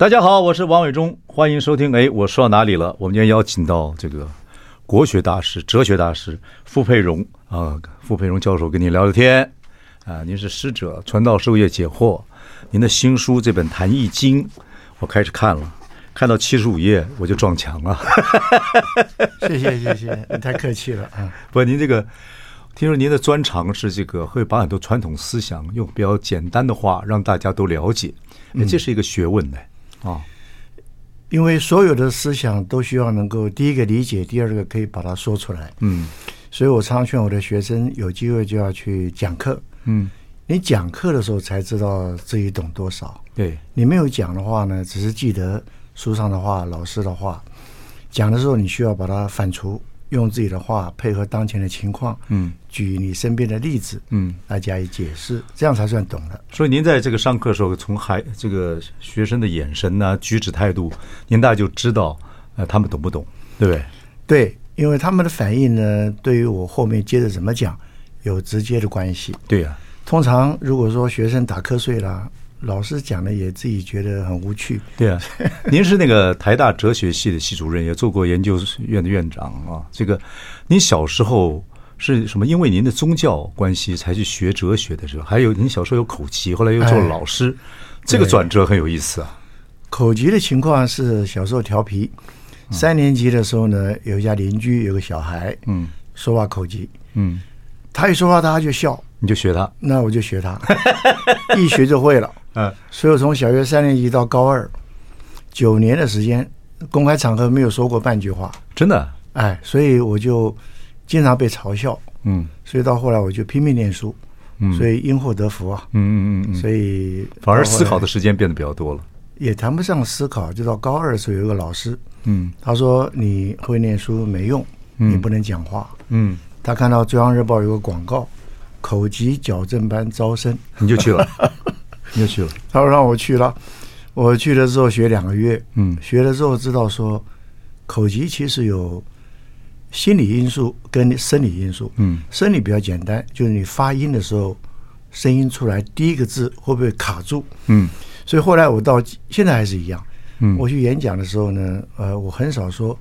大家好，我是王伟忠，欢迎收听。哎，我说到哪里了？我们今天邀请到这个国学大师、哲学大师傅佩荣啊，傅佩荣教授跟您聊聊天啊。您是师者，传道授业解惑。您的新书这本《谈易经》，我开始看了，看到七十五页我就撞墙了。谢谢谢谢，你太客气了啊。不，您这个听说您的专长是这个会把很多传统思想用比较简单的话让大家都了解，哎，这是一个学问呢。啊，因为所有的思想都需要能够第一个理解，第二个可以把它说出来。嗯，所以我常劝我的学生有机会就要去讲课。嗯，你讲课的时候才知道自己懂多少。对，你没有讲的话呢，只是记得书上的话、老师的话。讲的时候，你需要把它反刍。用自己的话配合当前的情况，嗯，举你身边的例子，嗯，来加以解释，这样才算懂了。所以您在这个上课的时候，从孩这个学生的眼神呐、啊、举止态度，您大概就知道，呃，他们懂不懂，对不对？对，因为他们的反应呢，对于我后面接着怎么讲，有直接的关系。对呀、啊，通常如果说学生打瞌睡了。老师讲的也自己觉得很无趣。对啊，您是那个台大哲学系的系主任，也做过研究院的院长啊。这个，您小时候是什么？因为您的宗教关系才去学哲学的是吧，还有您小时候有口疾，后来又做了老师，哎、这个转折很有意思啊。口疾的情况是小时候调皮，三年级的时候呢，有一家邻居有个小孩，嗯，说话口疾，嗯，他一说话大家就笑，你就学他，那我就学他，一学就会了。嗯，所以我从小学三年级到高二，九年的时间，公开场合没有说过半句话，真的。哎，所以我就经常被嘲笑。嗯，所以到后来我就拼命念书。嗯，所以因祸得福啊。嗯嗯嗯。所以反而思考的时间变得比较多了。也谈不上思考，就到高二的时候有一个老师，嗯，他说你会念书没用，你不能讲话。嗯，他看到中央日报有个广告，口疾矫正班招生，你就去了。你就去了，他说让我去了，我去了之后学两个月，嗯，学了之后知道说，口疾其实有心理因素跟生理因素，嗯，生理比较简单，就是你发音的时候声音出来第一个字会不会卡住，嗯，所以后来我到现在还是一样，嗯，我去演讲的时候呢，呃，我很少说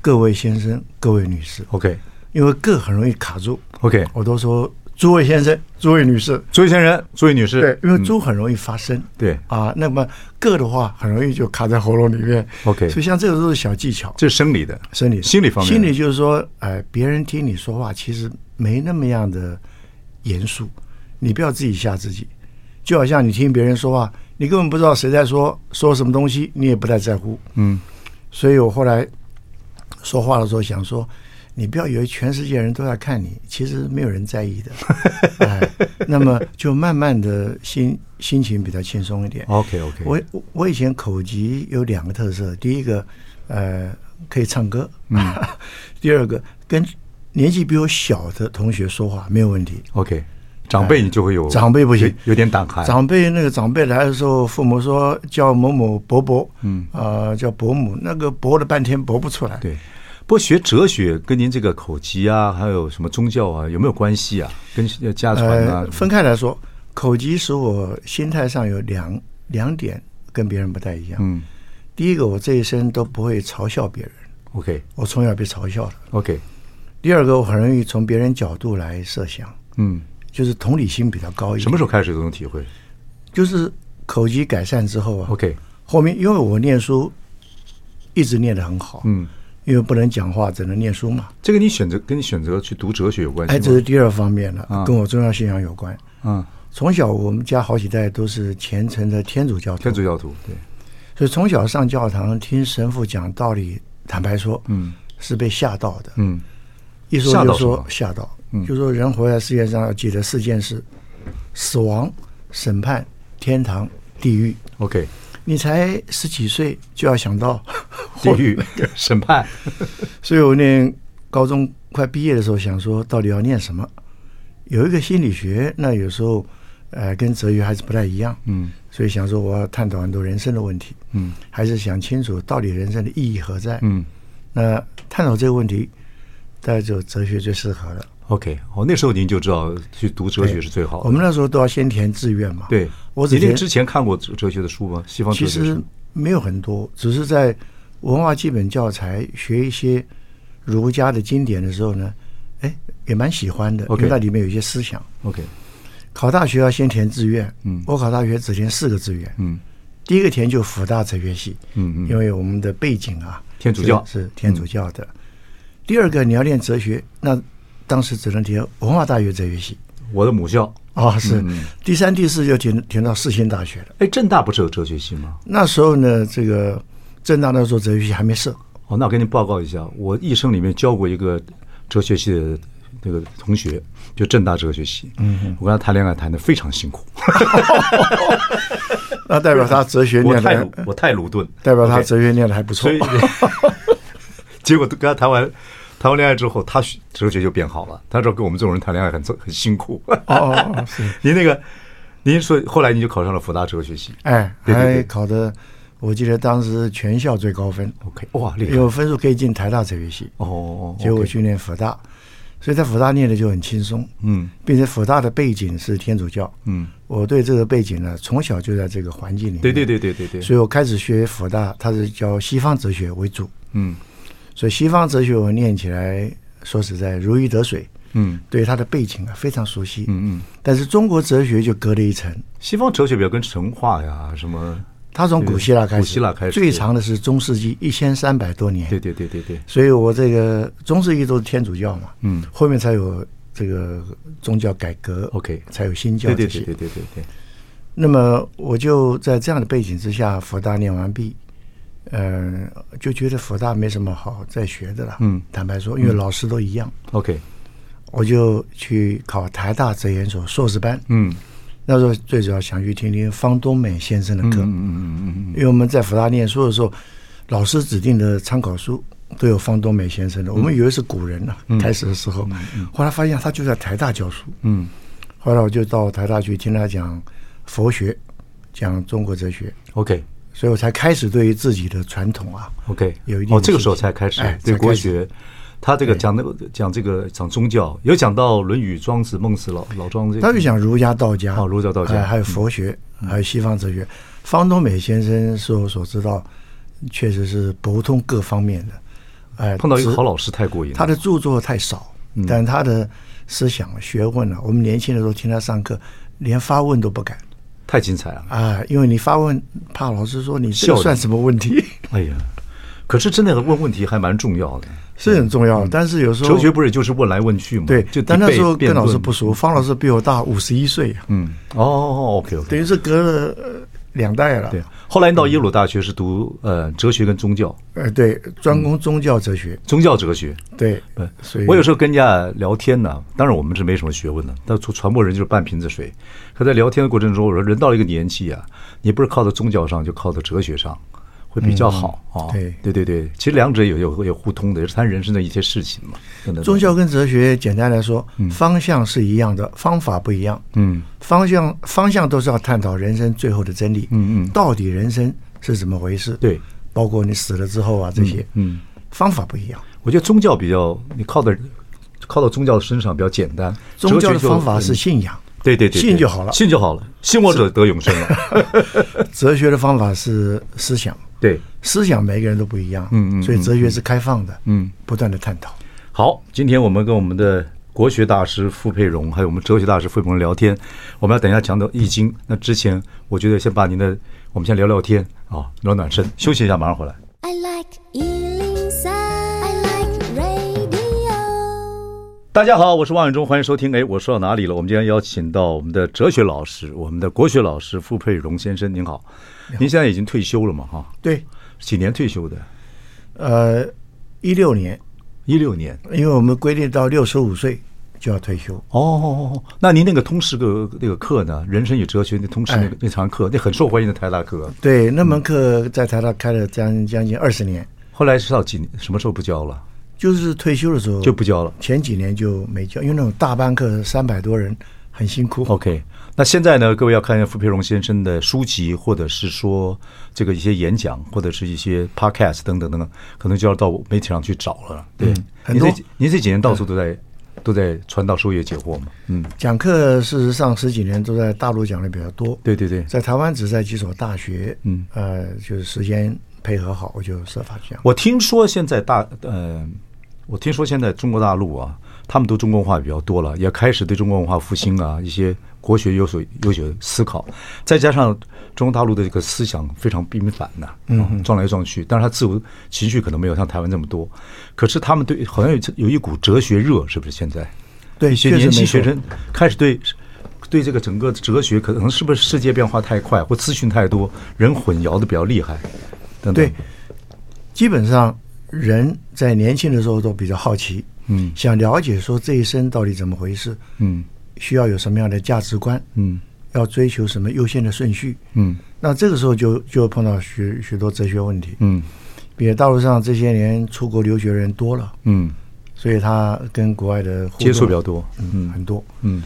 各位先生、各位女士，OK，因为各很容易卡住，OK，我都说。诸位先生，诸位女士，诸位先生，诸位女士，对，因为“猪”很容易发声，对。啊，那么“个”的话很容易就卡在喉咙里面，OK，所以像这个都是小技巧，这是生理的，生理，心理方面，心理就是说，哎，别人听你说话其实没那么样的严肃，你不要自己吓自己，就好像你听别人说话，你根本不知道谁在说说什么东西，你也不太在乎，嗯，所以我后来说话的时候想说。你不要以为全世界人都在看你，其实没有人在意的。哎，那么就慢慢的心心情比较轻松一点。OK OK。我我以前口疾有两个特色，第一个呃可以唱歌，嗯，第二个跟年纪比我小的同学说话没有问题。OK，长辈你就会有、呃、长辈不行，有，有点胆寒。长辈那个长辈来的时候，父母说叫某某伯伯，嗯啊、呃、叫伯母，那个伯了半天伯不出来。对。不过学哲学跟您这个口疾啊，还有什么宗教啊，有没有关系啊？跟家传啊、呃？分开来说，口疾使我心态上有两两点跟别人不太一样。嗯，第一个，我这一生都不会嘲笑别人。OK，我从小被嘲笑的。OK，第二个，我很容易从别人角度来设想。嗯，就是同理心比较高一点。什么时候开始有这种体会？就是口疾改善之后啊。OK，后面因为我念书一直念得很好。嗯。因为不能讲话，只能念书嘛。这个你选择跟你选择去读哲学有关系？哎，这是第二方面了，跟我宗教信仰有关。嗯，从小我们家好几代都是虔诚的天主教徒。天主教徒，对。所以从小上教堂听神父讲道理，坦白说，嗯，是被吓到的。嗯，一说就说吓到，嗯，就说人活在世界上要记得四件事：死亡、审判、天堂、地狱。OK。你才十几岁就要想到 地狱审判，所以我念高中快毕业的时候，想说到底要念什么？有一个心理学，那有时候呃跟哲学还是不太一样，嗯，所以想说我要探讨很多人生的问题，嗯，还是想清楚到底人生的意义何在，嗯，那探讨这个问题，大概只有哲学最适合了。OK，哦，那时候您就知道去读哲学是最好的。我们那时候都要先填志愿嘛。对，我只您之前看过哲学的书吗？西方哲学书？其实没有很多，只是在文化基本教材学一些儒家的经典的时候呢，哎，也蛮喜欢的。OK，因为那里面有一些思想。OK，考大学要先填志愿。嗯，我考大学只填四个志愿。嗯，第一个填就辅大哲学系。嗯嗯，因为我们的背景啊，天主教是天主教的。第二个你要练哲学，那当时只能填文化大学哲学系，我的母校啊、哦、是、嗯、第三、第四就填填到四星大学了。哎，政大不是有哲学系吗？那时候呢，这个政大那时候哲学系还没设。哦，那我给你报告一下，我一生里面教过一个哲学系的那个同学，就政大哲学系。嗯哼，我跟他谈恋爱谈的非常辛苦。那代表他哲学念的我太鲁钝，代表他哲学念的还不错。结果跟他谈完。谈完恋爱之后，他哲学就变好了。他说跟我们这种人谈恋爱很很辛苦。哦，是。您那个，您说后来你就考上了复大哲学系，哎，还考的，我记得当时全校最高分。OK，哇，厉害！有分数可以进台大哲学系。哦，结果我去念辅大，所以在辅大念的就很轻松。嗯，并且辅大的背景是天主教。嗯，我对这个背景呢，从小就在这个环境里面。对对对对对对。所以我开始学辅大，它是教西方哲学为主。嗯。所以西方哲学我念起来，说实在如鱼得水，嗯，对他的背景啊非常熟悉，嗯嗯。但是中国哲学就隔了一层，西方哲学比较跟神话呀什么，他从古希腊开始，古希腊开始，最长的是中世纪一千三百多年，对对对对对。所以我这个中世纪都是天主教嘛，嗯，后面才有这个宗教改革，OK，才有新教这些，对对对对对对。那么我就在这样的背景之下，佛大念完毕。嗯，就觉得福大没什么好再学的了。嗯，坦白说，因为老师都一样。OK，我就去考台大哲研所硕士班。嗯，那时候最主要想去听听方东美先生的课。嗯嗯嗯嗯，因为我们在福大念书的时候，老师指定的参考书都有方东美先生的。我们以为是古人呢，开始的时候，后来发现他就在台大教书。嗯，后来我就到台大去听他讲佛学，讲中国哲学。OK。所以我才开始对于自己的传统啊，OK，有一点哦，这个时候才开始对国学，他这个讲那个讲这个讲宗教，有讲到《论语》、庄子、孟子、老老庄这个，他就讲儒家、道家，哦，儒家、道家，还有佛学，还有西方哲学。方东美先生是我所知道，确实是博通各方面的。哎，碰到一个好老师太过瘾了。他的著作太少，但他的思想学问啊，我们年轻的时候听他上课，连发问都不敢。太精彩了啊！因为你发问，怕老师说你这算什么问题？哎呀，可是真的问问题还蛮重要的，是很重要。但是有时候哲学不是就是问来问去吗？对，就但那时候跟老师不熟。方老师比我大五十一岁。嗯，哦，OK OK，等于是隔了两代了。对，后来你到耶鲁大学是读呃哲学跟宗教。呃，对，专攻宗教哲学，宗教哲学。对，所以我有时候跟人家聊天呢，当然我们是没什么学问的，但传播人就是半瓶子水。可在聊天的过程中，我说人到了一个年纪啊，你不是靠在宗教上，就靠在哲学上，会比较好啊。对对对对，其实两者有有有互通的，也是谈人生的一些事情嘛。宗教跟哲学简单来说，方向是一样的，方法不一样。嗯，方向方向都是要探讨人生最后的真理。嗯嗯，到底人生是怎么回事？对，包括你死了之后啊这些。嗯，方法不一样。我觉得宗教比较，你靠的靠到宗教的身上比较简单。宗教的方法是信仰。对对对，信就好了，信就好了，信我者得永生了。哲学的方法是思想，对，思想每个人都不一样，嗯嗯，所以哲学是开放的，嗯，不断的探讨。好，今天我们跟我们的国学大师傅佩荣，还有我们哲学大师傅佩荣聊天，我们要等一下讲到《易经》，那之前我觉得先把您的，我们先聊聊天啊，暖暖身，休息一下，马上回来。I like 大家好，我是王永忠，欢迎收听。哎，我说到哪里了？我们今天邀请到我们的哲学老师，我们的国学老师傅佩荣先生，您好。您现在已经退休了嘛？哈，对，几年退休的？呃，一六年，一六年，因为我们规定到六十五岁就要退休。哦哦哦，那您那个通识个那个课呢？人生与哲学那通识那个那堂课，那很受欢迎的台大课。对，那门课在台大开了将将近二十年。后来是到几年？什么时候不教了？就是退休的时候就不教了。前几年就没教，因为那种大班课三百多人很辛苦。OK。那现在呢？各位要看一下傅培荣先生的书籍，或者是说这个一些演讲，或者是一些 podcast 等等等等，可能就要到媒体上去找了。对，您这您这几年到处都在、嗯、都在传道授业解惑嘛。嗯，讲课事实上十几年都在大陆讲的比较多。对对对，在台湾只在几所大学。嗯，呃，就是时间配合好，我就设法讲。我听说现在大呃，我听说现在中国大陆啊，他们都中国化比较多了，也开始对中国文化复兴啊一些。国学有所有所思考，再加上中国大陆的这个思想非常频繁呐，嗯，撞来撞去，但是他自由情绪可能没有像台湾这么多，可是他们对好像有有一股哲学热，是不是？现在对，一些年轻学生开始对对这个整个哲学，可能是不是世界变化太快，或资讯太多，人混淆的比较厉害，等等。对，基本上人在年轻的时候都比较好奇，嗯，想了解说这一生到底怎么回事，嗯。需要有什么样的价值观？嗯，要追求什么优先的顺序？嗯，那这个时候就就碰到许许多哲学问题。嗯，比如大陆上这些年出国留学的人多了。嗯，所以他跟国外的接触比较多。嗯，很多。嗯，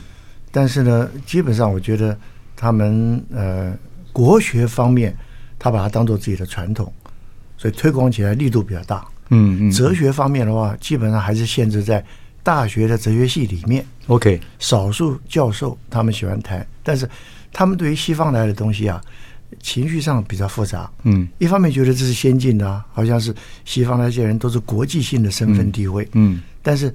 但是呢，基本上我觉得他们呃国学方面，他把它当做自己的传统，所以推广起来力度比较大。嗯嗯，哲学方面的话，基本上还是限制在。大学的哲学系里面，OK，少数教授他们喜欢谈，但是他们对于西方来的东西啊，情绪上比较复杂。嗯，一方面觉得这是先进的啊，好像是西方那些人都是国际性的身份地位。嗯，但是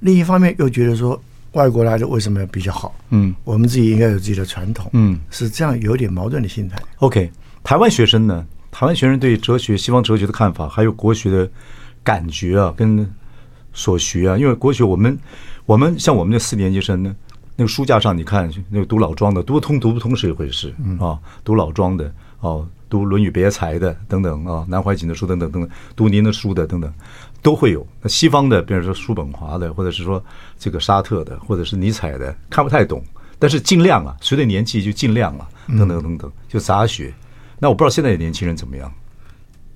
另一方面又觉得说外国来的为什么要比较好？嗯，我们自己应该有自己的传统。嗯，是这样有点矛盾的心态。OK，台湾学生呢？台湾学生对哲学、西方哲学的看法，还有国学的感觉啊，跟。所学啊，因为国学我们我们像我们这四年级生呢，那个书架上你看那个读老庄的，读得通读不通是一回事啊，读老庄的哦，读《论语别裁》的等等啊，南怀瑾的书等等等等，读您的书的等等都会有。那西方的，比如说叔本华的，或者是说这个沙特的，或者是尼采的，看不太懂，但是尽量啊，随着年纪就尽量了，等等等等，就杂学。那我不知道现在的年轻人怎么样。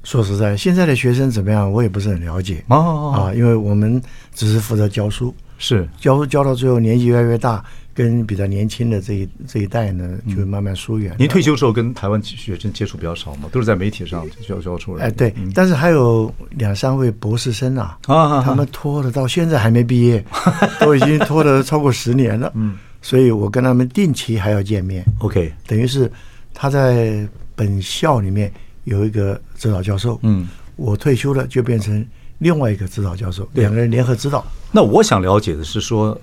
说实在，现在的学生怎么样，我也不是很了解哦，啊，因为我们只是负责教书，是教书教到最后年纪越来越大，跟比较年轻的这一这一代呢，就慢慢疏远。您退休时候跟台湾学生接触比较少嘛，都是在媒体上教教出来。哎，对，但是还有两三位博士生啊，啊，他们拖了到现在还没毕业，都已经拖了超过十年了。嗯，所以我跟他们定期还要见面。OK，等于是他在本校里面。有一个指导教授，嗯，我退休了就变成另外一个指导教授，两个人联合指导。那我想了解的是说，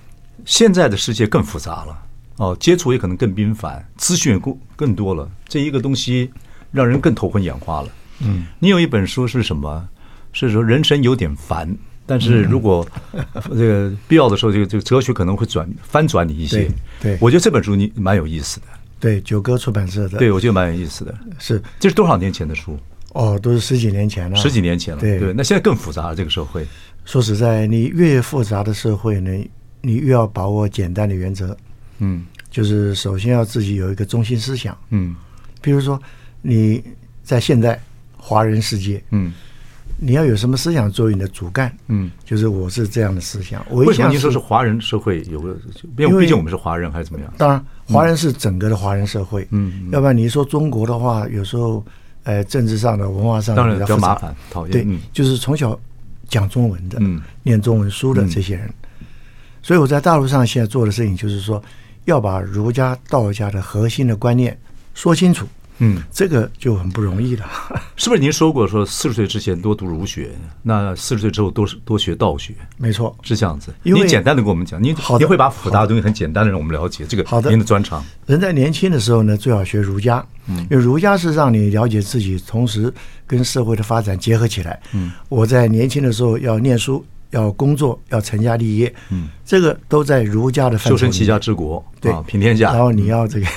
现在的世界更复杂了，哦，接触也可能更频繁，资讯也更更多了，这一个东西让人更头昏眼花了。嗯，你有一本书是什么？是说人生有点烦，但是如果这个必要的时候，这个这个哲学可能会转翻转你一些。对，我觉得这本书你蛮有意思的。对，九歌出版社的，对，我觉得蛮有意思的。是，这是多少年前的书？哦，都是十几年前了。十几年前了，对对。那现在更复杂了，这个社会。说实在，你越复杂的社会呢，你越要把握简单的原则。嗯，就是首先要自己有一个中心思想。嗯，比如说你在现在华人世界，嗯。你要有什么思想作为你的主干？嗯，就是我是这样的思想。我为什么您说是华人社会有个？因为毕竟我们是华人还是怎么样？当然，华人是整个的华人社会。嗯，要不然你说中国的话，有时候呃，政治上的、文化上的比较，比较麻烦，讨厌。对，就是从小讲中文的，嗯，念中文书的这些人。所以我在大陆上现在做的事情，就是说要把儒家、道家的核心的观念说清楚。嗯，这个就很不容易了，是不是？您说过说四十岁之前多读儒学，那四十岁之后多多学道学，没错，是这样子。您简单的跟我们讲，您您会把复杂的东西很简单的让我们了解这个。好的，您的专长。人在年轻的时候呢，最好学儒家，嗯，因为儒家是让你了解自己，同时跟社会的发展结合起来。嗯，我在年轻的时候要念书，要工作，要成家立业，嗯，这个都在儒家的范畴。修身齐家治国，对，平天下。然后你要这个。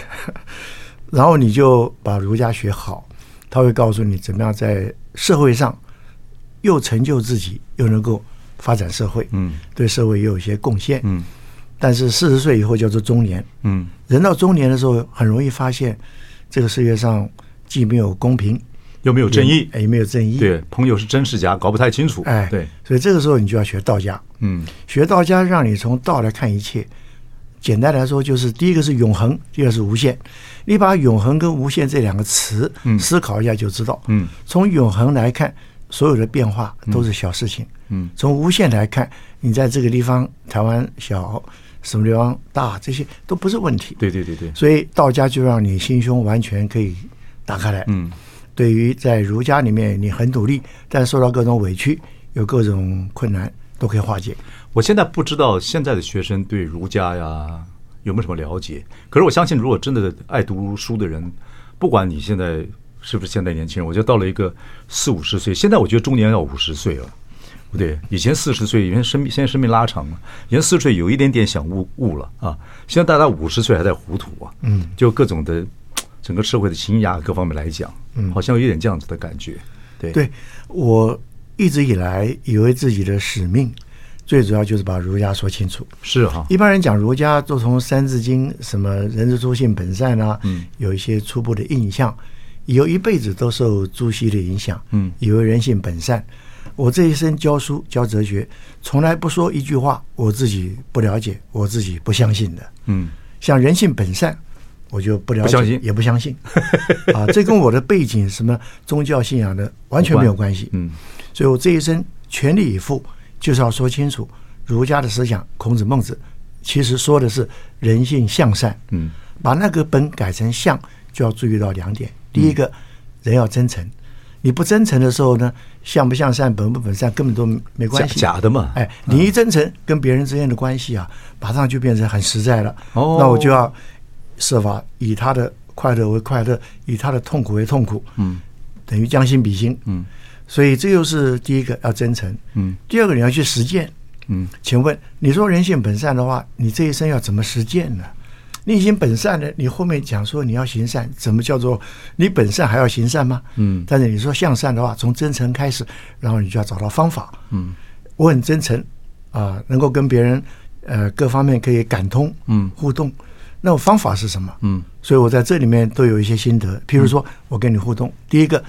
然后你就把儒家学好，他会告诉你怎么样在社会上又成就自己，又能够发展社会，嗯，对社会也有一些贡献，嗯。但是四十岁以后叫做中年。嗯，人到中年的时候，很容易发现这个世界上既没有公平，又没有正义，也没有正义。对，朋友是真是假，搞不太清楚。哎，对，所以这个时候你就要学道家。嗯，学道家让你从道来看一切。简单来说，就是第一个是永恒，第二个是无限。你把永恒跟无限这两个词思考一下就知道。嗯，从永恒来看，所有的变化都是小事情。嗯，从无限来看，你在这个地方，台湾小，什么地方大，这些都不是问题。对对对对。所以道家就让你心胸完全可以打开来。嗯，对于在儒家里面，你很努力，但受到各种委屈，有各种困难，都可以化解。我现在不知道现在的学生对儒家呀有没有什么了解，可是我相信，如果真的爱读书的人，不管你现在是不是现在年轻人，我觉得到了一个四五十岁，现在我觉得中年要五十岁了，不对，以前四十岁，以前生命现在生命拉长了，以前四十岁有一点点想悟悟了啊，现在大概五十岁还在糊涂啊，嗯，就各种的整个社会的倾轧各方面来讲，嗯，好像有点这样子的感觉，对，对我一直以来以为自己的使命。最主要就是把儒家说清楚，是哈。一般人讲儒家，都从《三字经》什么“人之初，性本善”啊，嗯，有一些初步的印象。有一辈子都受朱熹的影响，嗯，以为人性本善。我这一生教书教哲学，从来不说一句话我自己不了解、我自己不相信的。嗯，像人性本善，我就不了解，不相信也不相信。啊，这跟我的背景、什么宗教信仰的完全没有关系。嗯，所以我这一生全力以赴。就是要说清楚，儒家的思想，孔子、孟子，其实说的是人性向善。嗯，把那个本改成向，就要注意到两点。第一个，人要真诚。你不真诚的时候呢，向不向善，本不本善，根本都没关系。假的嘛。哎，你一真诚，跟别人之间的关系啊，马上就变成很实在了。哦，那我就要设法以他的快乐为快乐，以他的痛苦为痛苦。嗯，等于将心比心。嗯。所以这又是第一个要真诚，嗯，第二个你要去实践，嗯，请问你说人性本善的话，你这一生要怎么实践呢？你已经本善了，你后面讲说你要行善，怎么叫做你本善还要行善吗？嗯，但是你说向善的话，从真诚开始，然后你就要找到方法，嗯，我很真诚啊，能够跟别人呃各方面可以感通，嗯，互动，那我方法是什么？嗯，所以我在这里面都有一些心得，譬如说我跟你互动，第一个。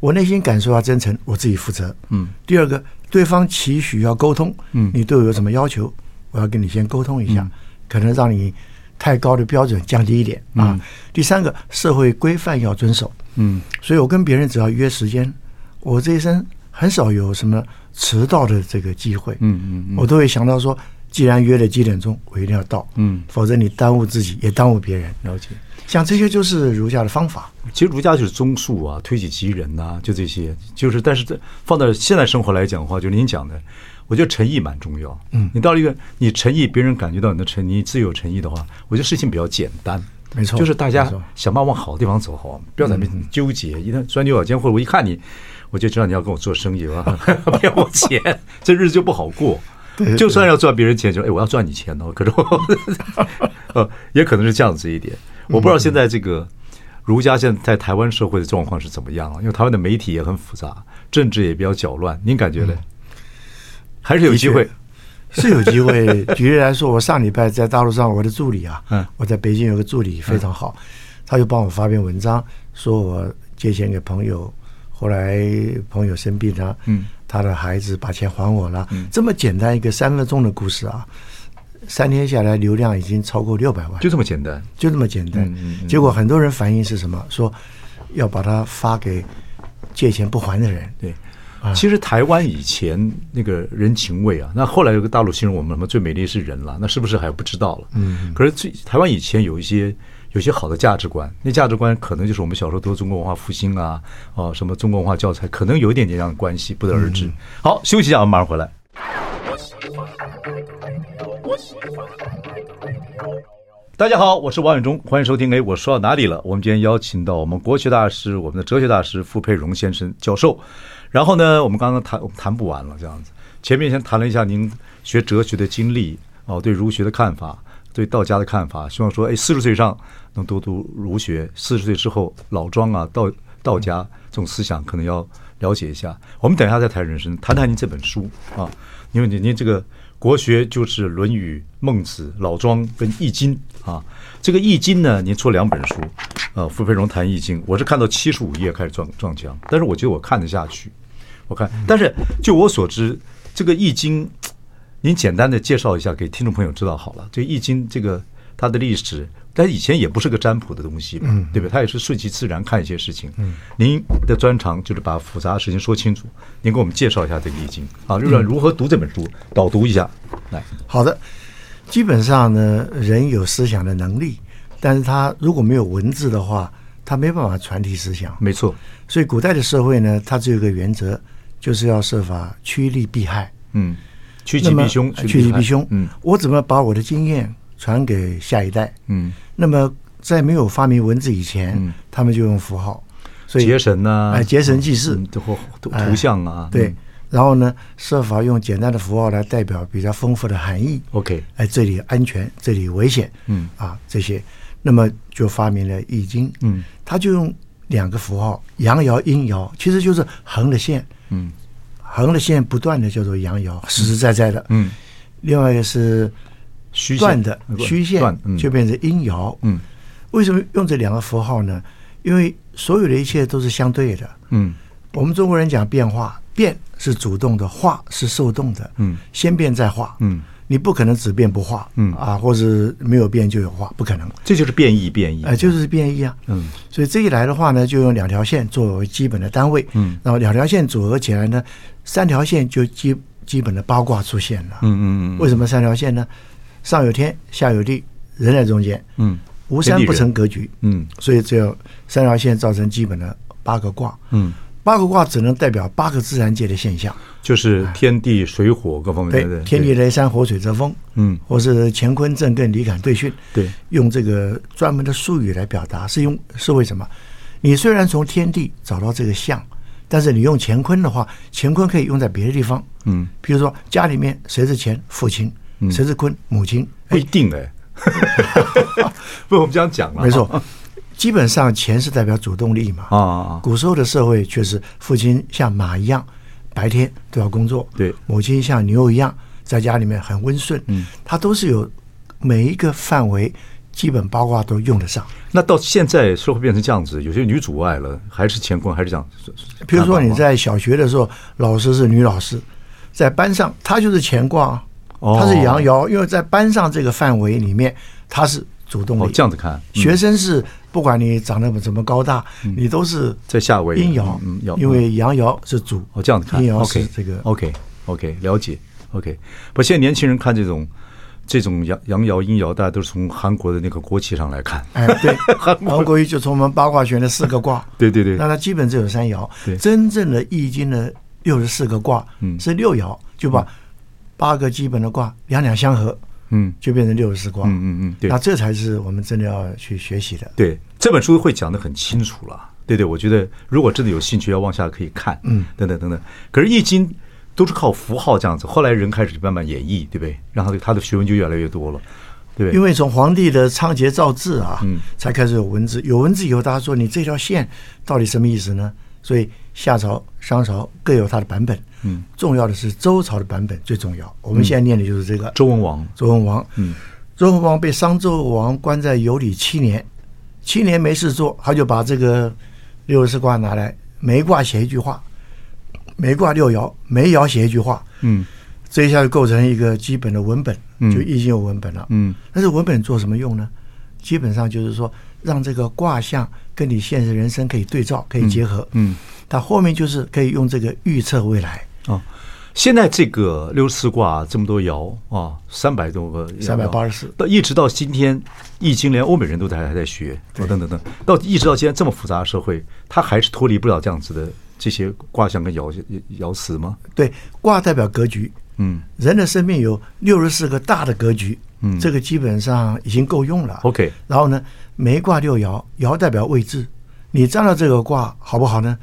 我内心感受要真诚，我自己负责。嗯。第二个，对方期许要沟通。嗯。你对我有什么要求？我要跟你先沟通一下，嗯、可能让你太高的标准降低一点啊。嗯、第三个，社会规范要遵守。嗯。所以我跟别人只要约时间，我这一生很少有什么迟到的这个机会。嗯嗯嗯。我都会想到说，既然约了几点钟，我一定要到。嗯。否则你耽误自己，也耽误别人。了解。像这些就是儒家的方法。其实儒家就是忠恕啊，推己及人呐、啊，就这些。就是，但是这放到现在生活来讲的话，就您讲的，我觉得诚意蛮重要。嗯，你到了一个你诚意，别人感觉到你的诚意，你自有诚意的话，我觉得事情比较简单。没错，就是大家想办法往好的地方走，好，不要在那边纠结。一旦钻牛角尖，或者我一看你，我就知道你要跟我做生意了，不要 我钱，这日子就不好过。就算要赚别人钱，就哎，我要赚你钱哦。可是我，呃，也可能是这样子一点。我不知道现在这个儒家现在在台湾社会的状况是怎么样啊？因为台湾的媒体也很复杂，政治也比较搅乱。您感觉呢？还是有机会？是有机会。举例来说，我上礼拜在大陆上，我的助理啊，嗯，我在北京有个助理非常好，他就帮我发篇文章，说我借钱给朋友，后来朋友生病了，嗯，他的孩子把钱还我了。这么简单一个三分钟的故事啊。三天下来，流量已经超过六百万，就这么简单，就这么简单。结果很多人反映是什么？说要把它发给借钱不还的人。对，其实台湾以前那个人情味啊，那后来有个大陆形容我们什么最美丽是人了，那是不是还不知道了？嗯。可是最台湾以前有一些有些好的价值观，那价值观可能就是我们小时候读中国文化复兴啊，哦，什么中国文化教材，可能有一点点这样的关系，不得而知。嗯、好，休息一下，我们马上回来。大家好，我是王远忠，欢迎收听。哎，我说到哪里了？我们今天邀请到我们国学大师、我们的哲学大师傅佩荣先生教授。然后呢，我们刚刚谈我们谈不完了，这样子。前面先谈了一下您学哲学的经历，哦，对儒学的看法，对道家的看法。希望说，哎，四十岁以上能多读儒学，四十岁之后老庄啊，道道家这种思想，可能要了解一下。我们等一下再谈人生，谈谈您这本书啊，因为您您这个国学就是《论语》《孟子》《老庄》跟《易经》啊。这个《易经》呢，您出两本书，呃，傅佩荣谈《易经》，我是看到七十五页开始撞撞墙，但是我觉得我看得下去，我看，但是就我所知，这个《易经》。您简单的介绍一下给听众朋友知道好了。这《易经》这个它的历史，但以前也不是个占卜的东西嘛，对不对？它也是顺其自然看一些事情。嗯您的专长就是把复杂的事情说清楚。您给我们介绍一下这个《易经》啊，就是如何读这本书，导读一下。来，好的。基本上呢，人有思想的能力，但是他如果没有文字的话，他没办法传递思想。没错。所以古代的社会呢，它只有一个原则，就是要设法趋利避害。嗯。趋吉避凶，趋吉避凶。嗯，我怎么把我的经验传给下一代？嗯，那么在没有发明文字以前，嗯，他们就用符号，所以结神呢，哎，结神记事，图图像啊，对。然后呢，设法用简单的符号来代表比较丰富的含义。OK，哎，这里安全，这里危险，嗯啊，这些，那么就发明了易经。嗯，他就用两个符号，阳爻、阴爻，其实就是横的线。嗯。横的线不断的叫做阳爻，实实在在的。嗯，另外一个是断的虚线，就变成阴爻。嗯，为什么用这两个符号呢？因为所有的一切都是相对的。嗯，我们中国人讲变化，变是主动的，化是受动的。嗯，先变再化。嗯。你不可能只变不化，嗯啊，或者没有变就有化，不可能。这就是变异，变异，哎，就是变异啊。嗯，所以这一来的话呢，就用两条线作为基本的单位，嗯，然后两条线组合起来呢，三条线就基基本的八卦出现了。嗯嗯嗯。为什么三条线呢？上有天，下有地，人在中间。嗯，无山不成格局。嗯，所以只有三条线造成基本的八个卦。嗯。八个卦只能代表八个自然界的现象，就是天地水火各方面的。对，天地雷山火水泽风，嗯，或是乾坤震艮离坎兑巽。对，用这个专门的术语来表达，是用是为什么？你虽然从天地找到这个象，但是你用乾坤的话，乾坤可以用在别的地方。嗯，比如说家里面谁是钱？父亲。谁是坤？母亲。不一定哎。不，我们这样讲了。没错。基本上钱是代表主动力嘛啊，古时候的社会确实，父亲像马一样，白天都要工作，对，母亲像牛一样，在家里面很温顺，嗯，他都是有每一个范围，基本八卦都用得上。那到现在社会变成这样子，有些女主外了，还是乾坤，还是这样。比如说你在小学的时候，老师是女老师，在班上她就是乾卦，她是阳爻，因为在班上这个范围里面，她是主动力。哦，这样子看，学生是。不管你长得怎么高大，你都是在夏威夷。阴爻，嗯因为阳爻是主。哦，这样子看。阴爻是这个。OK，OK，了解。OK，不，现在年轻人看这种这种阳阳爻、阴爻，大家都是从韩国的那个国旗上来看。哎，对，韩国瑜就从我们八卦学的四个卦。对对对。那它基本只有三爻。对。真正的易经的六十四个卦，嗯，是六爻，就把八个基本的卦两两相合。嗯，就变成六十四卦。嗯嗯嗯，对，那这才是我们真的要去学习的。对，这本书会讲的很清楚了。对对，我觉得如果真的有兴趣，要往下可以看。嗯，等等等等。可是易经都是靠符号这样子，后来人开始慢慢演绎，对不对？然后他的学问就越来越多了，对不对？因为从皇帝的仓颉造字啊，嗯，才开始有文字。有文字以后，大家说你这条线到底什么意思呢？所以夏朝、商朝各有它的版本。嗯，重要的是周朝的版本最重要。我们现在念的就是这个、嗯、周文王。周文王，嗯，周文王被商纣王关在羑里七年，七年没事做，他就把这个六十四卦拿来，每一卦写一句话，每卦六爻，每一爻写一句话，嗯，这一下就构成一个基本的文本，就已经有文本了，嗯。但是文本做什么用呢？基本上就是说，让这个卦象跟你现实人生可以对照，可以结合，嗯。它后面就是可以用这个预测未来。啊，现在这个六十四卦这么多爻啊，三百多个，三百八十四，到一直到今天，易经连欧美人都在还在学，等等等等，到一直到今天这么复杂的社会，它还是脱离不了这样子的这些卦象跟爻爻辞吗？对，卦代表格局，嗯，人的生命有六十四个大的格局，嗯，这个基本上已经够用了。OK，然后呢，每卦六爻，爻代表位置，你占了这个卦好不好呢？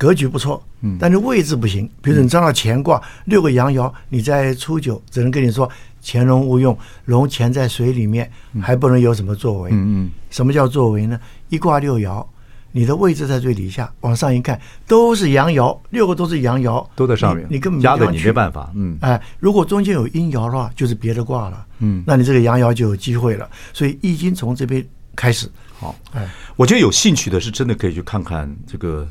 格局不错，嗯，但是位置不行。比如说你占到乾卦六个阳爻，你在初九只能跟你说潜龙勿用，龙潜在水里面，还不能有什么作为。嗯嗯，什么叫作为呢？一卦六爻，你的位置在最底下，往上一看都是阳爻，六个都是阳爻，都在上面，你，你根本压的你没办法。嗯，哎，如果中间有阴爻的话，就是别的卦了。嗯，那你这个阳爻就有机会了。所以易经从这边开始。好，哎，我觉得有兴趣的是真的可以去看看这个。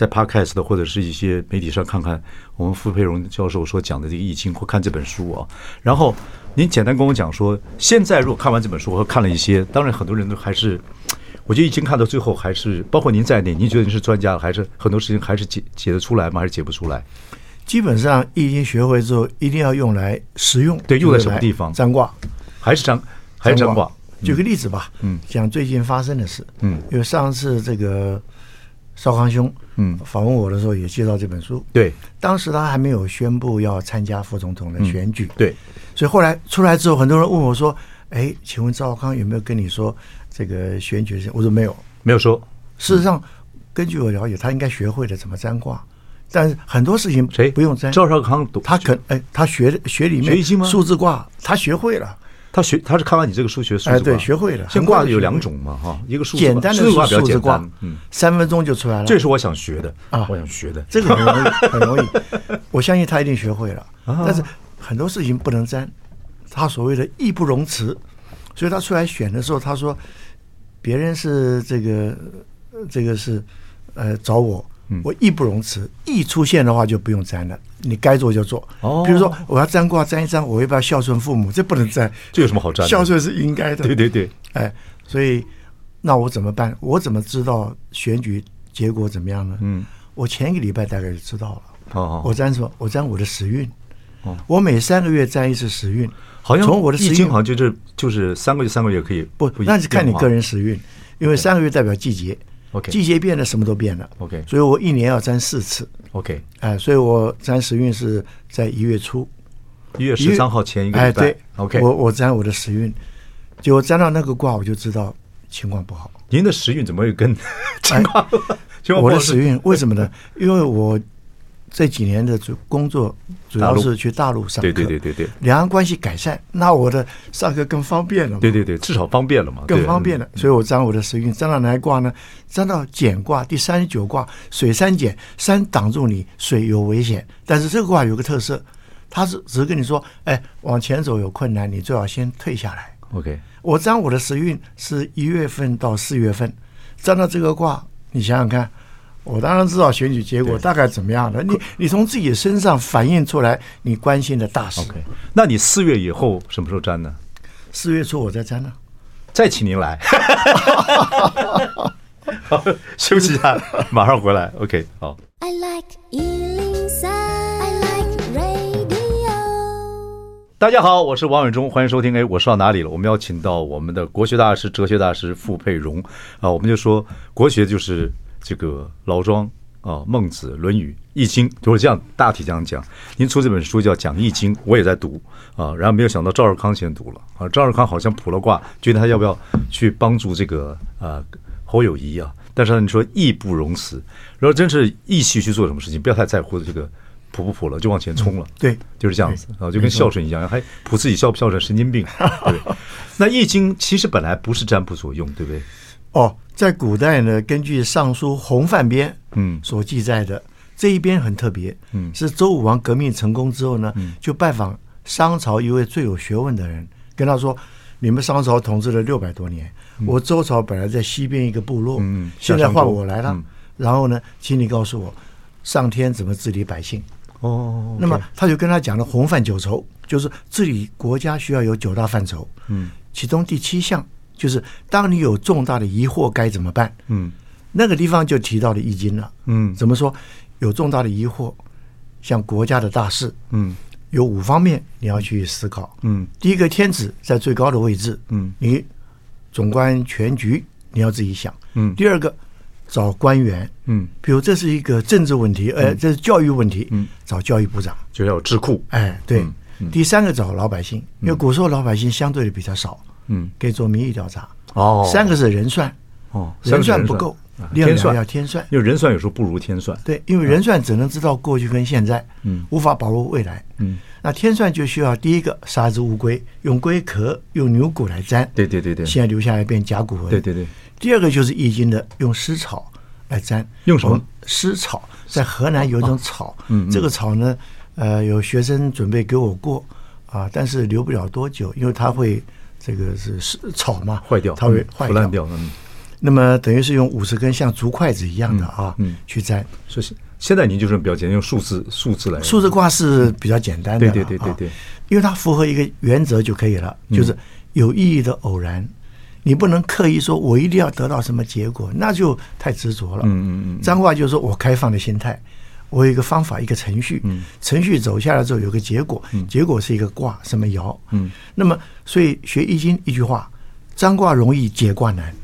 在 Podcast 的或者是一些媒体上看看我们傅佩荣教授所讲的这个易经，或看这本书啊。然后您简单跟我讲说，现在如果看完这本书和看了一些，当然很多人都还是，我觉得易经看到最后还是，包括您在内，您觉得您是专家，还是很多事情还是解解得出来吗？还是解不出来？基本上易经学会之后，一定要用来实用。对，用在什么地方？占卦，还是占，还是占卦。举个例子吧，嗯，讲最近发生的事，嗯，因为上次这个。少康兄，嗯，访问我的时候也介绍这本书。对，当时他还没有宣布要参加副总统的选举。嗯、对，所以后来出来之后，很多人问我说：“哎，请问赵康有没有跟你说这个选举的事？”我说没有，没有说。事实上，嗯、根据我了解，他应该学会了怎么占卦，但是很多事情谁不用占？赵少康懂，他可哎，他学学里面数字卦，他学会了。他学他是看完你这个书学数字卦，哎，对，学会了。先卦有两种嘛，哈，一个数字简单的数字卦，嗯，三分钟就出来了。这是我想学的啊，我想学的，这个很容易，很容易。我相信他一定学会了，但是很多事情不能沾，他所谓的义不容辞，所以他出来选的时候，他说别人是这个这个是呃找我。我义不容辞，一出现的话就不用占了，你该做就做。哦，比如说我要占卦占一占，我要不要孝顺父母？这不能占，这有什么好占的？孝顺是应该的。对对对，哎，所以那我怎么办？我怎么知道选举结果怎么样呢？嗯，我前一个礼拜大概就知道了。哦，我占什么？我占我的时运。哦，我每三个月占一次时运，好像从我的时运好像就是就是三个月三个月可以不？那是看你个人时运，因为三个月代表季节。OK，季节变了，什么都变了。OK，所以我一年要占四次。OK，哎，所以我占时运是在一月初，一月十三号前一个礼拜。哎，对，OK，我我占我的时运，结果占到那个卦，我就知道情况不好。您的时运怎么会跟 情况？我的时运为什么呢？因为我。这几年的主工作主要是去大陆上课，对对对对对，两岸关系改善，那我的上课更方便了嘛？对对对，至少方便了嘛？更方便了，所以我占我的时运，占到哪一卦呢？占到简卦第三十九卦，水山简，山挡住你，水有危险，但是这个卦有个特色，它是只是跟你说，哎，往前走有困难，你最好先退下来。OK，我占我的时运是一月份到四月份，占到这个卦，你想想看。我当然知道选举结果大概怎么样了。你你从自己身上反映出来你关心的大事。OK，那你四月以后什么时候粘呢？四月初我再粘呢。再请您来。好，休息一下，马上回来。OK，好。I like 103, I like radio。大家好，我是王伟忠，欢迎收听。哎，我说到哪里了？我们要请到我们的国学大师、哲学大师傅佩荣啊。我们就说国学就是。这个老庄啊，孟子、论语、易经就是这样大体这样讲。您出这本书叫《讲易经》，我也在读啊。然后没有想到赵尔康先读了啊。赵尔康好像卜了卦，觉得他要不要去帮助这个啊侯友谊啊？但是你说义不容辞，然后真是义气去做什么事情，不要太在乎这个卜不卜了，就往前冲了。嗯、对，就是这样子啊，就跟孝顺一样，还卜自己孝不孝顺，神经病。对，那易经其实本来不是占卜所用，对不对？哦，在古代呢，根据《尚书·洪范编》嗯。所记载的、嗯、这一编很特别，嗯，是周武王革命成功之后呢，嗯、就拜访商朝一位最有学问的人，跟他说：“你们商朝统治了六百多年，嗯、我周朝本来在西边一个部落，嗯，现在换我来了，嗯、然后呢，请你告诉我，上天怎么治理百姓？哦，那么他就跟他讲了洪范九畴，就是治理国家需要有九大范畴，嗯，其中第七项。”就是当你有重大的疑惑该怎么办？嗯，那个地方就提到了《易经》了。嗯，怎么说？有重大的疑惑，像国家的大事，嗯，有五方面你要去思考。嗯，第一个天子在最高的位置，嗯，你总观全局，你要自己想。嗯，第二个找官员，嗯，比如这是一个政治问题，呃，这是教育问题，嗯，找教育部长就要有智库。哎，对。第三个找老百姓，因为古时候老百姓相对的比较少。嗯，可以做民意调查。哦，三个是人算。哦，人算不够，天算要天算。因为人算有时候不如天算。对，因为人算只能知道过去跟现在，嗯，无法把握未来。嗯，那天算就需要第一个杀一只乌龟，用龟壳、用牛骨来粘。对对对对。现在留下来变甲骨文。对对对。第二个就是易经的用丝草来粘。用什么？丝草，在河南有一种草，嗯，这个草呢，呃，有学生准备给我过啊，但是留不了多久，因为它会这个是是草嘛，坏掉，它会坏烂掉。嗯，那么等于是用五十根像竹筷子一样的啊，嗯，去摘。所以现在您就是比较简单，用数字数字来。数字卦是比较简单的，对对对对对，因为它符合一个原则就可以了，就是有意义的偶然。你不能刻意说，我一定要得到什么结果，那就太执着了。嗯嗯嗯。占卦就是说我开放的心态，我有一个方法，一个程序。嗯。程序走下来之后有个结果，结果是一个卦，什么爻。嗯。那么，所以学易经一句话，占卦容易解卦难。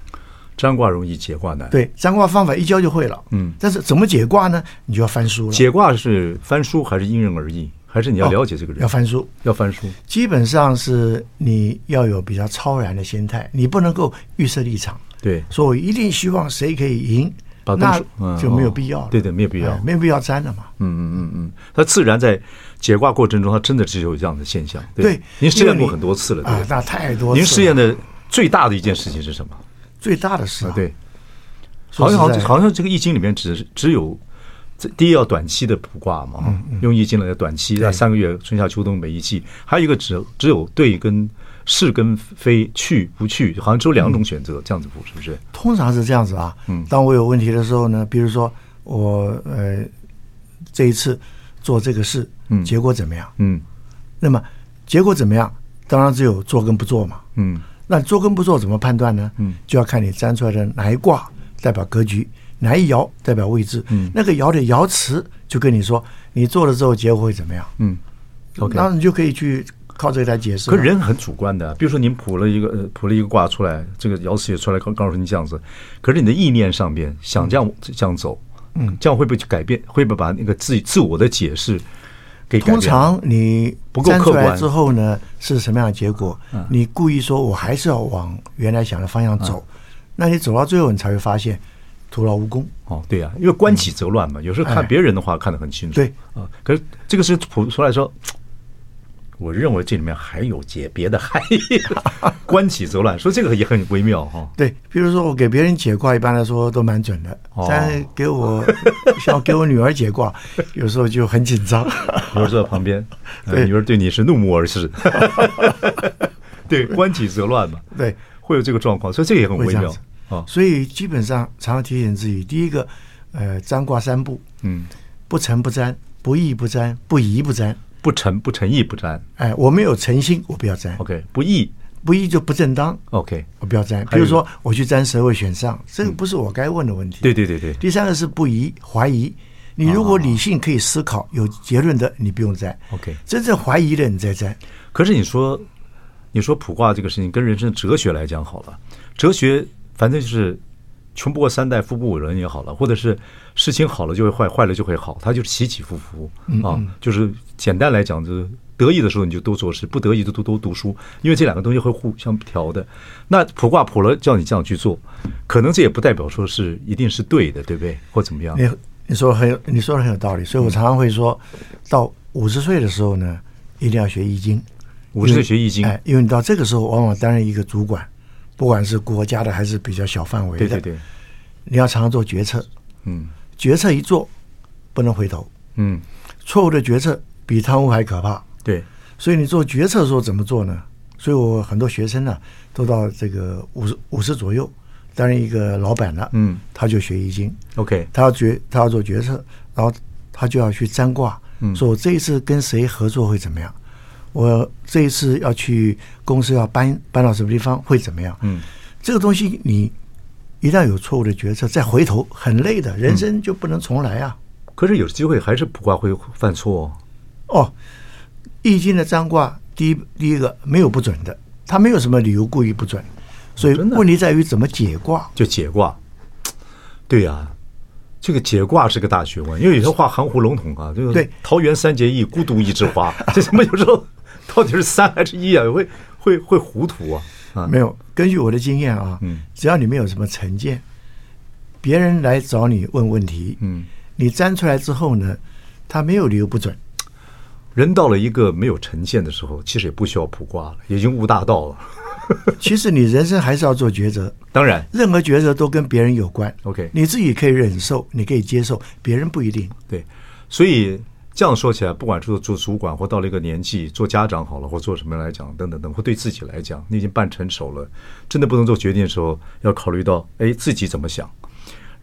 占卦容易解卦难。对，占卦方法一教就会了。嗯。但是怎么解卦呢？你就要翻书了。解卦是翻书还是因人而异？还是你要了解这个人？要翻书，要翻书。基本上是你要有比较超然的心态，你不能够预设立场。对，说我一定希望谁可以赢，那就没有必要。对对，没有必要，没有必要粘了嘛。嗯嗯嗯嗯，它自然在解卦过程中，它真的是有这样的现象。对，您试验过很多次了对，那太多。您试验的最大的一件事情是什么？最大的事啊，对，好像好像好像这个易经里面只只有。这第一要短期的卜卦嘛，用易经来短期，在三个月春夏秋冬每一季，还有一个只只有对跟是跟非去不去，好像只有两种选择，这样子不是不是？通常是这样子啊。嗯，当我有问题的时候呢，比如说我呃这一次做这个事，嗯，结果怎么样？嗯，那么结果怎么样？当然只有做跟不做嘛。嗯，那做跟不做怎么判断呢？嗯，就要看你占出来的哪一卦代表格局。哪一爻代表位置？嗯，那个爻的爻辞就跟你说，你做了之后结果会怎么样？嗯，OK，然后你就可以去靠这个来解释。可是人很主观的，比如说您卜了一个呃卜了一个卦出来，这个爻辞也出来告告诉你这样子，可是你的意念上边想这样这样走，嗯，这样会不会去改变？会不会把那个自己自我的解释给改变？通常你不够客观之后呢，是什么样的结果？你故意说我还是要往原来想的方向走，那你走到最后你才会发现。徒劳无功哦，对呀、啊，因为观己则乱嘛。有时候看别人的话看得很清楚，对啊。可是这个是卜出来说，我认为这里面还有解别的含义。观己则乱，说这个也很微妙哈。对，比如说我给别人解卦，一般来说都蛮准的，但给我像给我女儿解卦，有时候就很紧张。女儿坐在旁边，女儿对你是怒目而视。对，观己则乱嘛。对，会有这个状况，所以这个也很微妙。哦，所以基本上常常提醒自己，第一个，呃，占卦三不，嗯，不诚不占，不义不占，不疑不占，不诚不诚意不沾。哎，我没有诚心，我不要沾。OK，不义不义就不正当。OK，我不要沾。比如说我去沾谁会选上，这个不是我该问的问题。对对对对。第三个是不疑怀疑，你如果理性可以思考有结论的，你不用沾。OK，真正怀疑的你再沾。可是你说，你说卜卦这个事情跟人生哲学来讲好了，哲学。反正就是穷不过三代，富不过五伦也好了，或者是事情好了就会坏，坏了就会好，它就是起起伏伏啊。就是简单来讲，就是得意的时候你就多做事，不得意就多多读书，因为这两个东西会互相调的。那卜卦卜了叫你这样去做，可能这也不代表说是一定是对的，对不对？或怎么样？你你说很有，你说的很有道理。所以我常常会说到五十岁的时候呢，一定要学易经。五十岁学易经，哎，因为你到这个时候往往担任一个主管。不管是国家的还是比较小范围的，对对对，你要常常做决策，嗯，决策一做不能回头，嗯，错误的决策比贪污还可怕，对，所以你做决策的时候怎么做呢？所以我很多学生呢，都到这个五十五十左右担任一个老板了，嗯，他就学易经，OK，他要决他要做决策，然后他就要去占卦，嗯，说我这一次跟谁合作会怎么样。我这一次要去公司要搬搬到什么地方会怎么样？嗯，这个东西你一旦有错误的决策，再回头很累的，人生就不能重来啊。可是有机会还是卜卦会犯错哦。哦，易经的占卦，第一第一个没有不准的，他没有什么理由故意不准，所以问题在于怎么解卦。就解卦，对呀，这个解卦是个大学问，因为有些话含糊笼统啊。这个对，桃园三结义，孤独一枝花，这什么有时候。到底是三还是一啊？会会会糊涂啊！啊，没有，根据我的经验啊，嗯，只要你没有什么成见，别人来找你问问题，嗯，你占出来之后呢，他没有理由不准。人到了一个没有成见的时候，其实也不需要卜卦了，已经悟大道了。其实你人生还是要做抉择，当然，任何抉择都跟别人有关。OK，你自己可以忍受，你可以接受，别人不一定。对，所以这样说起来，不管是做主管或到了一个年纪做家长好了，或做什么来讲，等等等，或对自己来讲，你已经半成熟了，真的不能做决定的时候，要考虑到，哎，自己怎么想。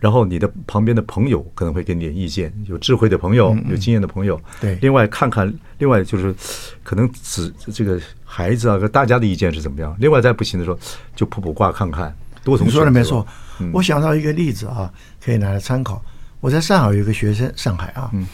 然后你的旁边的朋友可能会给你点意见，有智慧的朋友，有经验的朋友。对，另外看看，另外就是可能子这个孩子啊，和大家的意见是怎么样。另外再不行的时候，就卜卜卦看看。多重。你说的没错，嗯、我想到一个例子啊，可以拿来参考。我在上海有一个学生，上海啊，嗯，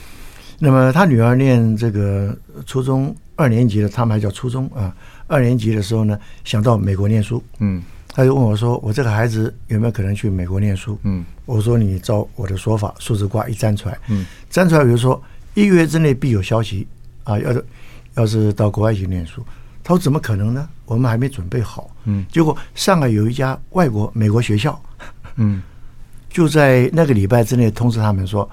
那么他女儿念这个初中二年级的，他们还叫初中啊，二年级的时候呢，想到美国念书，嗯。他就问我说：“我这个孩子有没有可能去美国念书？”嗯，我说：“你照我的说法，数字卦一占出来，嗯，占出来，比如说一个月之内必有消息啊，要是要是到国外去念书。”他说：“怎么可能呢？我们还没准备好。”嗯，结果上海有一家外国美国学校，嗯，就在那个礼拜之内通知他们说，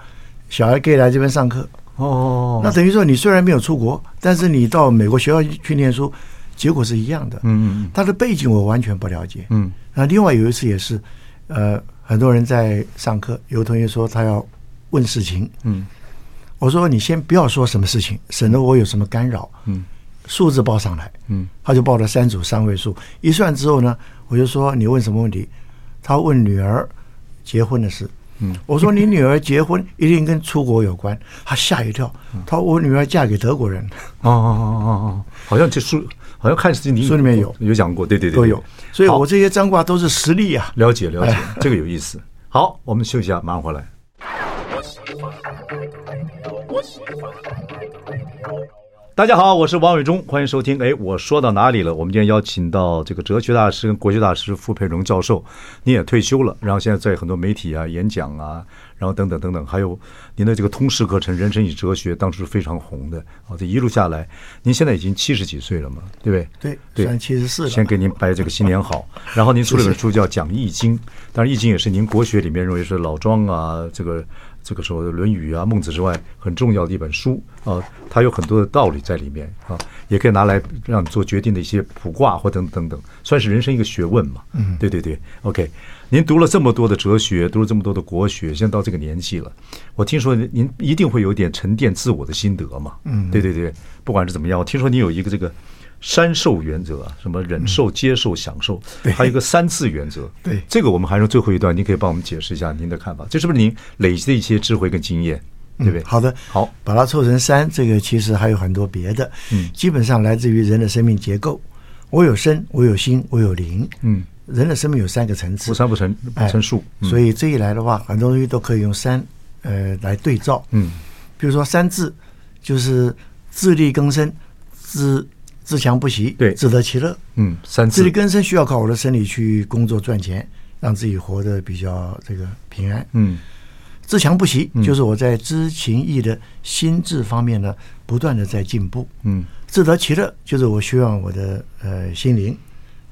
小孩可以来这边上课。哦，那等于说你虽然没有出国，但是你到美国学校去念书。结果是一样的，嗯嗯，他的背景我完全不了解，嗯，那另外有一次也是，呃，很多人在上课，有同学说他要问事情，嗯，我说你先不要说什么事情，省得我有什么干扰，嗯，数字报上来，嗯，他就报了三组三位数，一算之后呢，我就说你问什么问题？他问女儿结婚的事，嗯，我说你女儿结婚一定跟出国有关，他吓一跳，他说我女儿嫁给德国人，哦哦哦哦哦，好像这书。好像看书你书里面有有讲过，对对对，都有。所以我这些占卦都是实例啊。了解了解，这个有意思。好，我们休息一下，马上回来。大家好，我是王伟忠，欢迎收听。哎，我说到哪里了？我们今天邀请到这个哲学大师跟国学大师傅佩荣教授，你也退休了，然后现在在很多媒体啊演讲啊，然后等等等等，还有您的这个通识课程《人生与哲学》，当初是非常红的啊。这一路下来，您现在已经七十几岁了嘛，对不对？对对，七十四。先给您拜这个新年好。然后您出了本书叫《讲易经》，当然《易经》也是您国学里面认为是老庄啊这个。这个时候，《论语》啊，《孟子》之外，很重要的一本书啊，它有很多的道理在里面啊，也可以拿来让你做决定的一些卜卦或等等等，算是人生一个学问嘛。嗯，对对对。OK，您读了这么多的哲学，读了这么多的国学，现在到这个年纪了，我听说您一定会有点沉淀自我的心得嘛。嗯，对对对，不管是怎么样，我听说你有一个这个。三受原则啊，什么忍受、接受、享受，还有一个三次原则。对，这个我们还剩最后一段，您可以帮我们解释一下您的看法。这是不是您累积的一些智慧跟经验？对不对？好的，好，把它凑成三，这个其实还有很多别的。嗯，基本上来自于人的生命结构。我有身，我有心，我有灵。嗯，人的生命有三个层次，不三不成不成数。所以这一来的话，很多东西都可以用三呃来对照。嗯，比如说三字，就是自力更生，自。自强不息，对，自得其乐。嗯，三自力更生需要靠我的身体去工作赚钱，让自己活得比较这个平安。嗯，自强不息就是我在知情意的心智方面呢，不断的在进步。嗯，自得其乐就是我希望我的呃心灵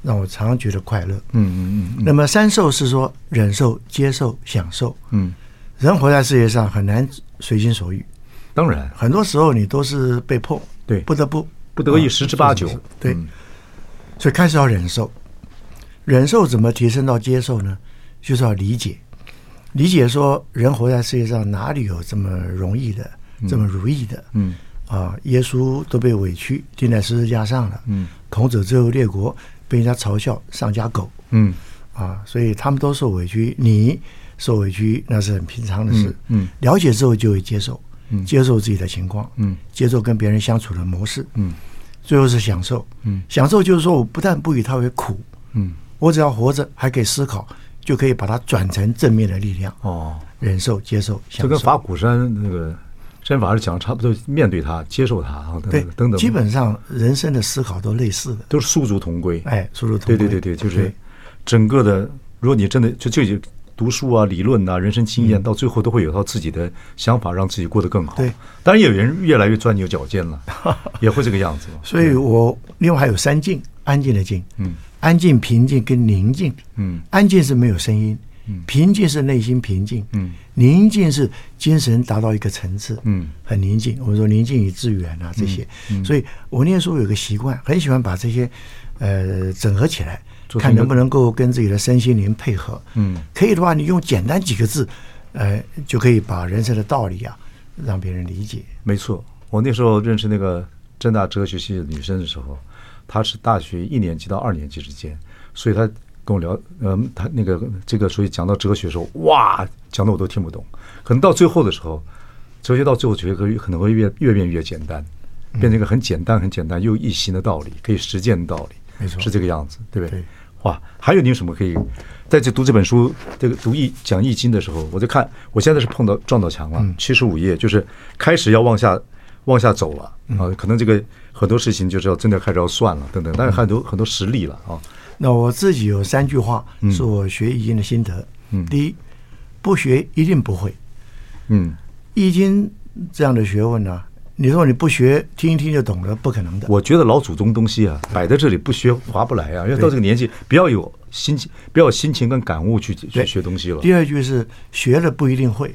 让我常常觉得快乐。嗯嗯嗯。那么三受是说忍受、接受、享受。嗯，人活在世界上很难随心所欲，当然很多时候你都是被迫，对，不得不。不得已十之八九，对，所以开始要忍受，忍受怎么提升到接受呢？就是要理解，理解说人活在世界上哪里有这么容易的，这么如意的？嗯。啊，耶稣都被委屈钉在十字架上了，嗯，孔子最后列国被人家嘲笑上家狗，嗯。啊，所以他们都受委屈，你受委屈那是很平常的事，嗯，了解之后就会接受。接受自己的情况，嗯，接受跟别人相处的模式，嗯，最后是享受，嗯，享受就是说我不但不以它为苦，嗯，我只要活着还可以思考，就可以把它转成正面的力量，哦，忍受、接受、享受。这跟法鼓山那个真法师讲差不多，面对它，接受它啊，对，等等，基本上人生的思考都类似的，都是殊途同归，哎，殊途同归，对对对对，就是整个的，如果你真的就就就。读书啊，理论啊，人生经验，到最后都会有他自己的想法，让自己过得更好。对，当然有人越来越钻牛角尖了，也会这个样子。所以我另外还有三静，安静的静，嗯，安静、平静跟宁静，嗯，安静是没有声音，嗯，平静是内心平静，嗯，宁静是精神达到一个层次，嗯，很宁静。我们说宁静与致远啊，这些。所以我念书有个习惯，很喜欢把这些呃整合起来，看能不能够跟自己的身心灵配合。嗯，可以的话，你用简单几个字，呃，就可以把人生的道理啊，让别人理解。没错，我那时候认识那个正大哲学系的女生的时候，她是大学一年级到二年级之间，所以她跟我聊，呃，她那个这个，所以讲到哲学的时候，哇，讲的我都听不懂。可能到最后的时候，哲学到最后觉得可能会越越变越简单，变成一个很简单、很简单又易行的道理，可以实践的道理。没错，是这个样子，对不对？对哇，还有你有什么可以在这读这本书，这个读易讲易经的时候，我就看，我现在是碰到撞到墙了，七十五页就是开始要往下往下走了啊，可能这个很多事情就是要真的开始要算了等等，但是很多很多实例了啊。那我自己有三句话是我学易经的心得，嗯，第一，不学一定不会，嗯，易经这样的学问呢。你说你不学，听一听就懂了，不可能的。我觉得老祖宗东西啊，摆在这里不学划不来啊。因为到这个年纪，不要有心情，不要有心情跟感悟去去学东西了。第二句是学了不一定会，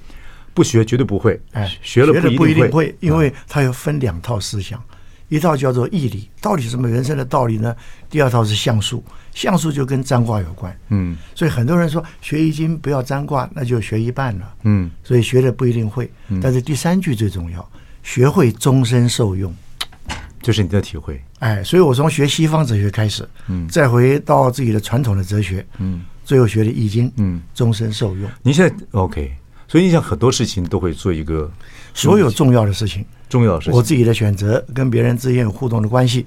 不学绝对不会。哎，学了不一定会，因为它要分两套思想，一套叫做义理，到底什么人生的道理呢？第二套是相术，相术就跟占卦有关。嗯，所以很多人说学易经不要占卦，那就学一半了。嗯，所以学了不一定会，但是第三句最重要。学会终身受用，这是你的体会。哎，所以我从学西方哲学开始，嗯，再回到自己的传统的哲学，嗯，最后学的易经，嗯，终身受用。你现在 OK，所以你想很多事情都会做一个，所有重要的事情，重要的事情，我自己的选择跟别人之间有互动的关系，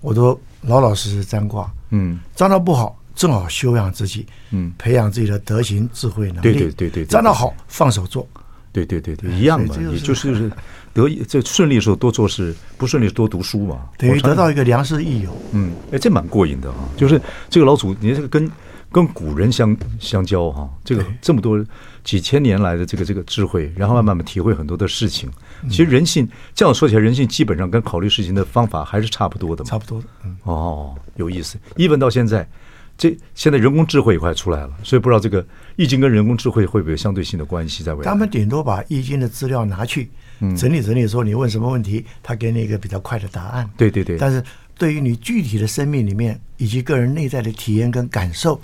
我都老老实实占卦，嗯，占到不好，正好修养自己，嗯，培养自己的德行、智慧能力，对对对对，占到好，放手做，对对对对，一样嘛，也就是。得意这顺利的时候多做事，不顺利多读书嘛，等于得到一个良师益友。嗯，哎，这蛮过瘾的啊！就是这个老祖，你这个跟跟古人相相交哈，这个这么多几千年来的这个这个智慧，然后慢慢慢体会很多的事情。其实人性这样说起来，人性基本上跟考虑事情的方法还是差不多的嘛。差不多的。嗯。哦，有意思。一问到现在，这现在人工智慧也快出来了，所以不知道这个易经跟人工智慧会不会有相对性的关系在未来？他们顶多把易经的资料拿去。整理整理，说你问什么问题，他给你一个比较快的答案。对对对。但是对于你具体的生命里面以及个人内在的体验跟感受，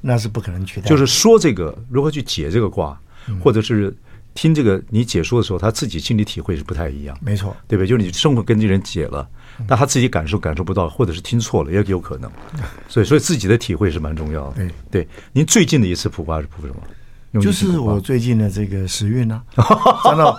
那是不可能取代。就是说这个如何去解这个卦，或者是听这个你解说的时候，他自己心里体会是不太一样。没错，对不对？就是你生活跟这人解了，但他自己感受感受不到，或者是听错了也有可能。所以，所以自己的体会是蛮重要的。对对。您最近的一次卜卦是卜什么？就是我最近的这个时运呢，占到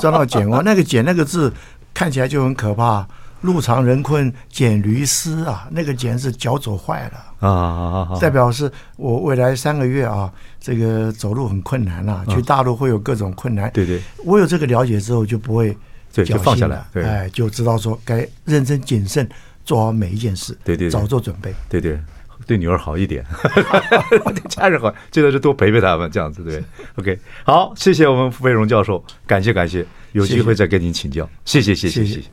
占到简卦，那个简那个字看起来就很可怕，路长人困蹇驴丝啊，那个蹇是脚走坏了。啊，代表是我未来三个月啊，这个走路很困难了，去大陆会有各种困难。对对，我有这个了解之后就不会对就放下来，哎，就知道说该认真谨慎做好每一件事，对对，早做准备，对对。对女儿好一点，对家人好，记得是多陪陪他们，这样子对。OK，好，谢谢我们傅佩荣教授，感谢感谢，有机会再跟您请教，谢谢谢谢谢谢。